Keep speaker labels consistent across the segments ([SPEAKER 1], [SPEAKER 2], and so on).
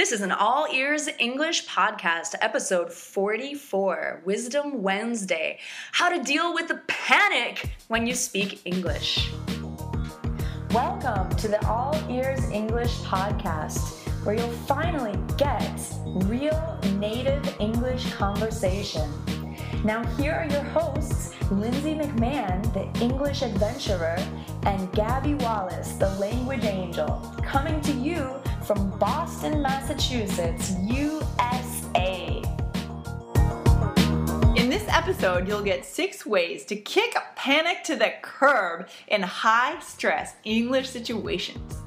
[SPEAKER 1] This is an all ears English podcast, episode 44 Wisdom Wednesday How to Deal with the Panic When You Speak English. Welcome to the All Ears English podcast, where you'll finally get real native English conversation. Now, here are your hosts, Lindsay McMahon, the English adventurer, and Gabby Wallace, the language angel, coming to you from Boston, Massachusetts, USA.
[SPEAKER 2] In this episode, you'll get six ways to kick panic to the curb in high stress English situations.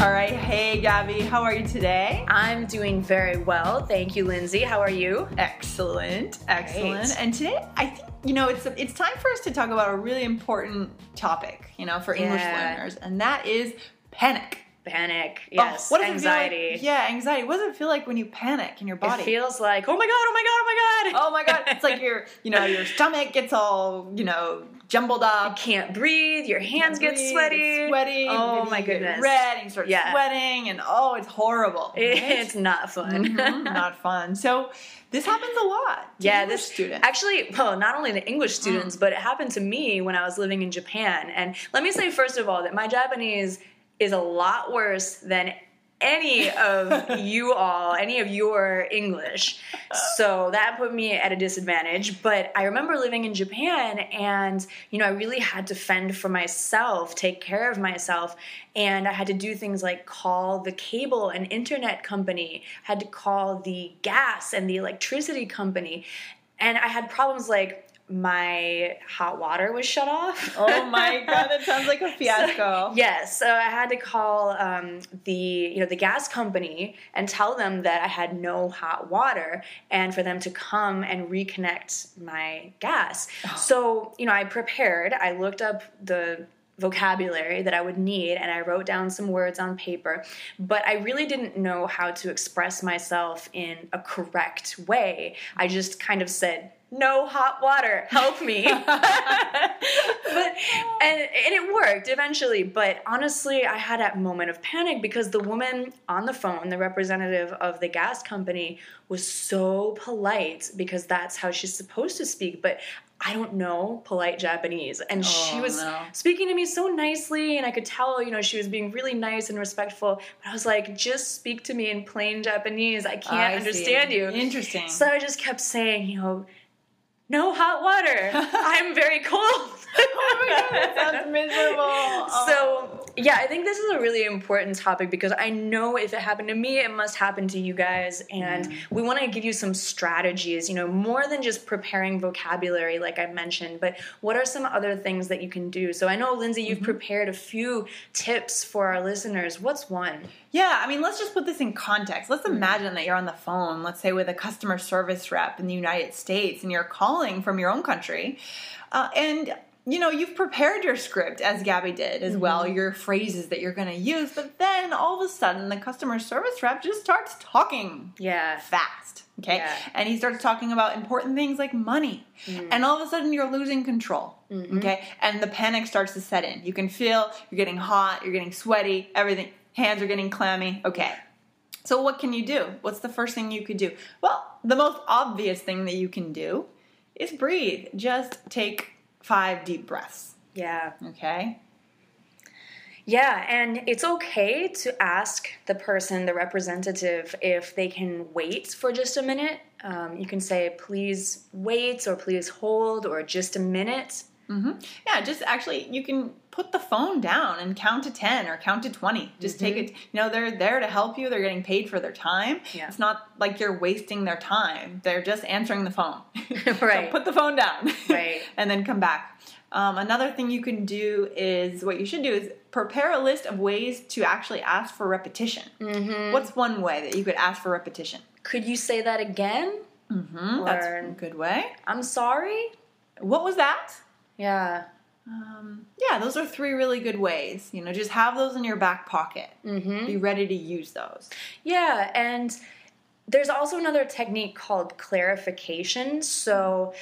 [SPEAKER 2] All right, hey Gabby, how are you today?
[SPEAKER 1] I'm doing very well. Thank you, Lindsay. How are you?
[SPEAKER 2] Excellent, excellent.
[SPEAKER 1] Great.
[SPEAKER 2] And today, I think you know it's it's time for us to talk about a really important topic, you know, for English
[SPEAKER 1] Yeah.
[SPEAKER 2] learners, and that is panic.
[SPEAKER 1] Panic.
[SPEAKER 2] Oh,
[SPEAKER 1] Yes.
[SPEAKER 2] it feel like-
[SPEAKER 1] Anxiety.
[SPEAKER 2] yeah, anxiety. What does it feel like when you panic in your body?
[SPEAKER 1] It feels like, oh my god, oh my god, oh my god.
[SPEAKER 2] oh my god, it's like your you know your stomach gets all you know jumbled up.
[SPEAKER 1] You can't breathe, your hands get sweaty.
[SPEAKER 2] sweaty.
[SPEAKER 1] Oh my
[SPEAKER 2] you get
[SPEAKER 1] goodness.
[SPEAKER 2] red and you start
[SPEAKER 1] Yeah.
[SPEAKER 2] sweating, and oh, it's horrible. right?
[SPEAKER 1] It's not fun.
[SPEAKER 2] Mhm, not fun. So this happens a lot. to
[SPEAKER 1] Yeah,
[SPEAKER 2] English
[SPEAKER 1] this
[SPEAKER 2] student
[SPEAKER 1] Actually, well, not only the English students,
[SPEAKER 2] Mm.
[SPEAKER 1] but it happened to me when I was living in Japan. And let me say, first of all, that my Japanese is a lot worse than any of you all, any of your English. So that put me at a disadvantage. But I remember living in Japan and, you know, I really had to fend for myself, take care of myself. And I had to do things like call the cable and internet company, had to call the gas and the electricity company. And I had problems like my hot water was shut off.
[SPEAKER 2] oh my god, that sounds like a fiasco.
[SPEAKER 1] Yes, so I had to call um, the you know the gas company and tell them that I had no hot water, and for them to come and reconnect my gas. So you know I prepared. I looked up the vocabulary that I would need and I wrote down some words on paper, but I really didn't know how to express myself in a correct way. I just kind of said, no hot water, help me. but and and it worked eventually, but honestly, I had that moment of panic because the woman on the phone, the representative of the gas company, was so polite because that's how she's supposed to speak, but I don't know polite Japanese. And she
[SPEAKER 2] Oh,
[SPEAKER 1] was
[SPEAKER 2] no.
[SPEAKER 1] speaking to me so nicely, and I could tell, you know, she was being really nice and respectful. But I was like, just speak to me in plain Japanese. I can't
[SPEAKER 2] I see.
[SPEAKER 1] understand you.
[SPEAKER 2] Interesting.
[SPEAKER 1] So I just kept saying, you know, no hot water. I'm very cold.
[SPEAKER 2] oh my god, that sounds miserable.
[SPEAKER 1] Yeah, I think this is a really important topic because I know if it happened to me, it must happen to you guys. And we want to give you some strategies, you know, more than just preparing vocabulary, like I mentioned, but what are some other things that you can do? So, I know, Lindsay,
[SPEAKER 2] Mm-hmm.
[SPEAKER 1] you've prepared a few tips for our listeners. What's one?
[SPEAKER 2] Yeah, I mean, let's just put this in context. Let's imagine that you're on the phone, let's say with a customer service rep in the United States, and you're calling from your own country, uh, and you know you've prepared your script as Gabby did as well,
[SPEAKER 1] Mm-hmm.
[SPEAKER 2] your phrases that you're going to use, but then all of a sudden the customer service rep just starts talking
[SPEAKER 1] Yeah.
[SPEAKER 2] fast. Okay.
[SPEAKER 1] Yeah.
[SPEAKER 2] And he starts talking about important things like money.
[SPEAKER 1] Mm.
[SPEAKER 2] And all of a sudden you're losing control.
[SPEAKER 1] Mm-hmm.
[SPEAKER 2] Okay. And the panic starts to set in. You can feel you're getting hot, you're getting sweaty, everything, hands are getting clammy. Okay. So what can you do? What's the first thing you could do? Well, the most obvious thing that you can do is breathe. Just take five deep breaths.
[SPEAKER 1] Yeah.
[SPEAKER 2] Okay.
[SPEAKER 1] Yeah, and it's okay to ask the person, the representative, if they can wait for just a minute. Um, you can say, please wait, or please hold, or just a minute.
[SPEAKER 2] hmm Yeah, just actually, you can put the phone down and count to 10 or count to 20. Just take it. You know, they're there to help you. They're getting paid for their time.
[SPEAKER 1] Yeah.
[SPEAKER 2] It's not like you're wasting their time. They're just answering the phone.
[SPEAKER 1] Right.
[SPEAKER 2] So put the phone down.
[SPEAKER 1] Right.
[SPEAKER 2] and then come back. Um, another thing you can do is what you should do is prepare a list of ways to actually ask for repetition.
[SPEAKER 1] Mm-hmm.
[SPEAKER 2] What's one way that you could ask for repetition?
[SPEAKER 1] Could you say that again?
[SPEAKER 2] Mm-hmm. That's a good way.
[SPEAKER 1] I'm sorry?
[SPEAKER 2] What was that?
[SPEAKER 1] Yeah.
[SPEAKER 2] Um, yeah, those are three really good ways. You know, just have those in your back pocket.
[SPEAKER 1] Mm-hmm.
[SPEAKER 2] Be ready to use those.
[SPEAKER 1] Yeah, and there's also another technique called clarification. So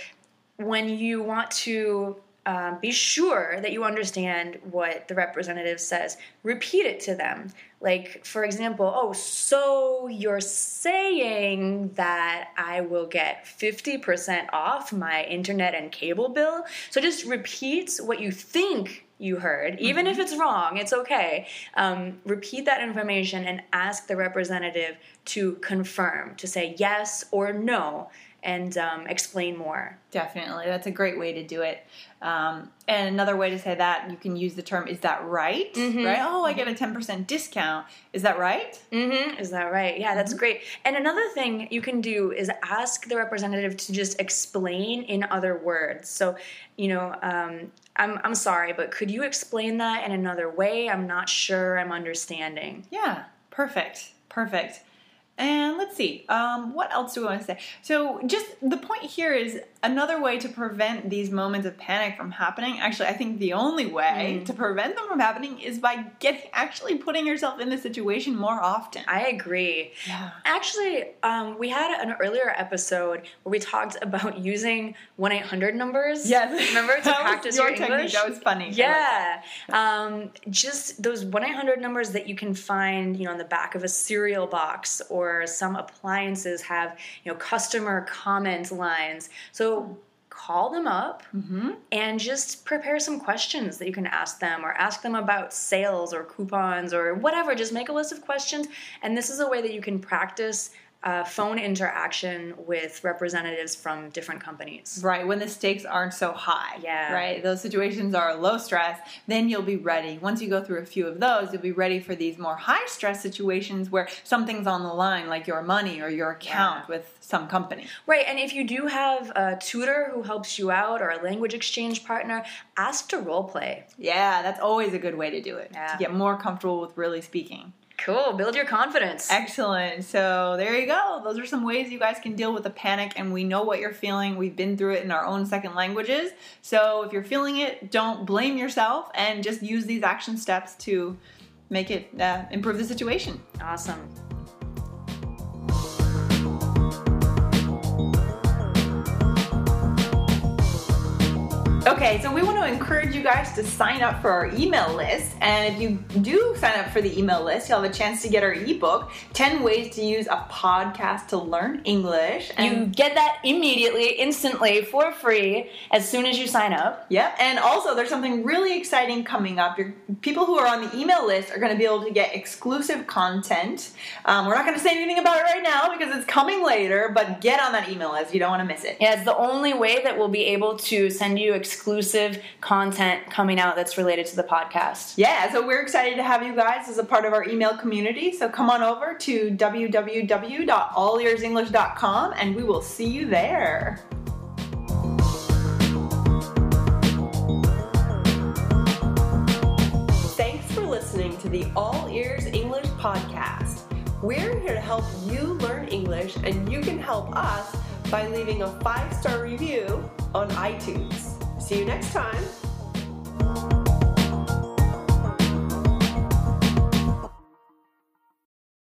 [SPEAKER 1] when you want to um, be sure that you understand what the representative says. Repeat it to them. Like, for example, oh, so you're saying that I will get 50% off my internet and cable bill? So just repeat what you think you heard, even mm-hmm. if it's wrong, it's okay. Um, repeat that information and ask the representative to confirm, to say yes or no and um, explain more.
[SPEAKER 2] Definitely. That's a great way to do it. Um, and another way to say that, you can use the term, is that right? Mm-hmm. Right? Oh, I get a 10% discount. Is that right?
[SPEAKER 1] Mm-hmm. Is that right? Yeah, that's mm-hmm. great. And another thing you can do is ask the representative to just explain in other words. So, you know, um, I'm, I'm sorry, but could you explain that in another way? I'm not sure I'm understanding.
[SPEAKER 2] Yeah, perfect. Perfect. And let's see, um, what else do we want to say? So, just the point here is another way to prevent these moments of panic from happening. Actually, I think the only way mm. to prevent them from happening is by getting actually putting yourself in the situation more often.
[SPEAKER 1] I agree. Yeah. Actually, um, we had an earlier episode where we talked about using one eight hundred numbers.
[SPEAKER 2] Yes,
[SPEAKER 1] remember to practice your, your English.
[SPEAKER 2] That was funny.
[SPEAKER 1] Yeah, um, just those one eight hundred numbers that you can find, you know, on the back of a cereal box or or some appliances have you know customer comment lines. So call them up mm-hmm. and just prepare some questions that you can ask them or ask them about sales or coupons or whatever. Just make a list of questions. And this is a way that you can practice uh, phone interaction with representatives from different companies.
[SPEAKER 2] Right, when the stakes aren't so high.
[SPEAKER 1] Yeah.
[SPEAKER 2] Right, those situations are low stress, then you'll be ready. Once you go through a few of those, you'll be ready for these more high stress situations where something's on the line, like your money or your account yeah. with some company.
[SPEAKER 1] Right, and if you do have a tutor who helps you out or a language exchange partner, ask to role play.
[SPEAKER 2] Yeah, that's always a good way to do it, yeah. to get more comfortable with really speaking.
[SPEAKER 1] Cool. Build your confidence.
[SPEAKER 2] Excellent. So there you go. Those are some ways you guys can deal with the panic, and we know what you're feeling. We've been through it in our own second languages. So if you're feeling it, don't blame yourself and just use these action steps to make it uh, improve the situation.
[SPEAKER 1] Awesome.
[SPEAKER 2] Okay, so we want to encourage you guys to sign up for our email list. And if you do sign up for the email list, you'll have a chance to get our ebook 10 Ways to Use a Podcast to Learn English.
[SPEAKER 1] And you get that immediately, instantly, for free as soon as you sign up.
[SPEAKER 2] Yep, and also there's something really exciting coming up. Your, people who are on the email list are going to be able to get exclusive content. Um, we're not going to say anything about it right now because it's coming later, but get on that email list. You don't want to miss it.
[SPEAKER 1] Yeah, it's the only way that we'll be able to send you exclusive exclusive content coming out that's related to the podcast.
[SPEAKER 2] Yeah, so we're excited to have you guys as a part of our email community. So come on over to www.allearsenglish.com and we will see you there. Thanks for listening to the All Ears English podcast. We're here to help you learn English, and you can help us by leaving a five star review on iTunes. See you next time.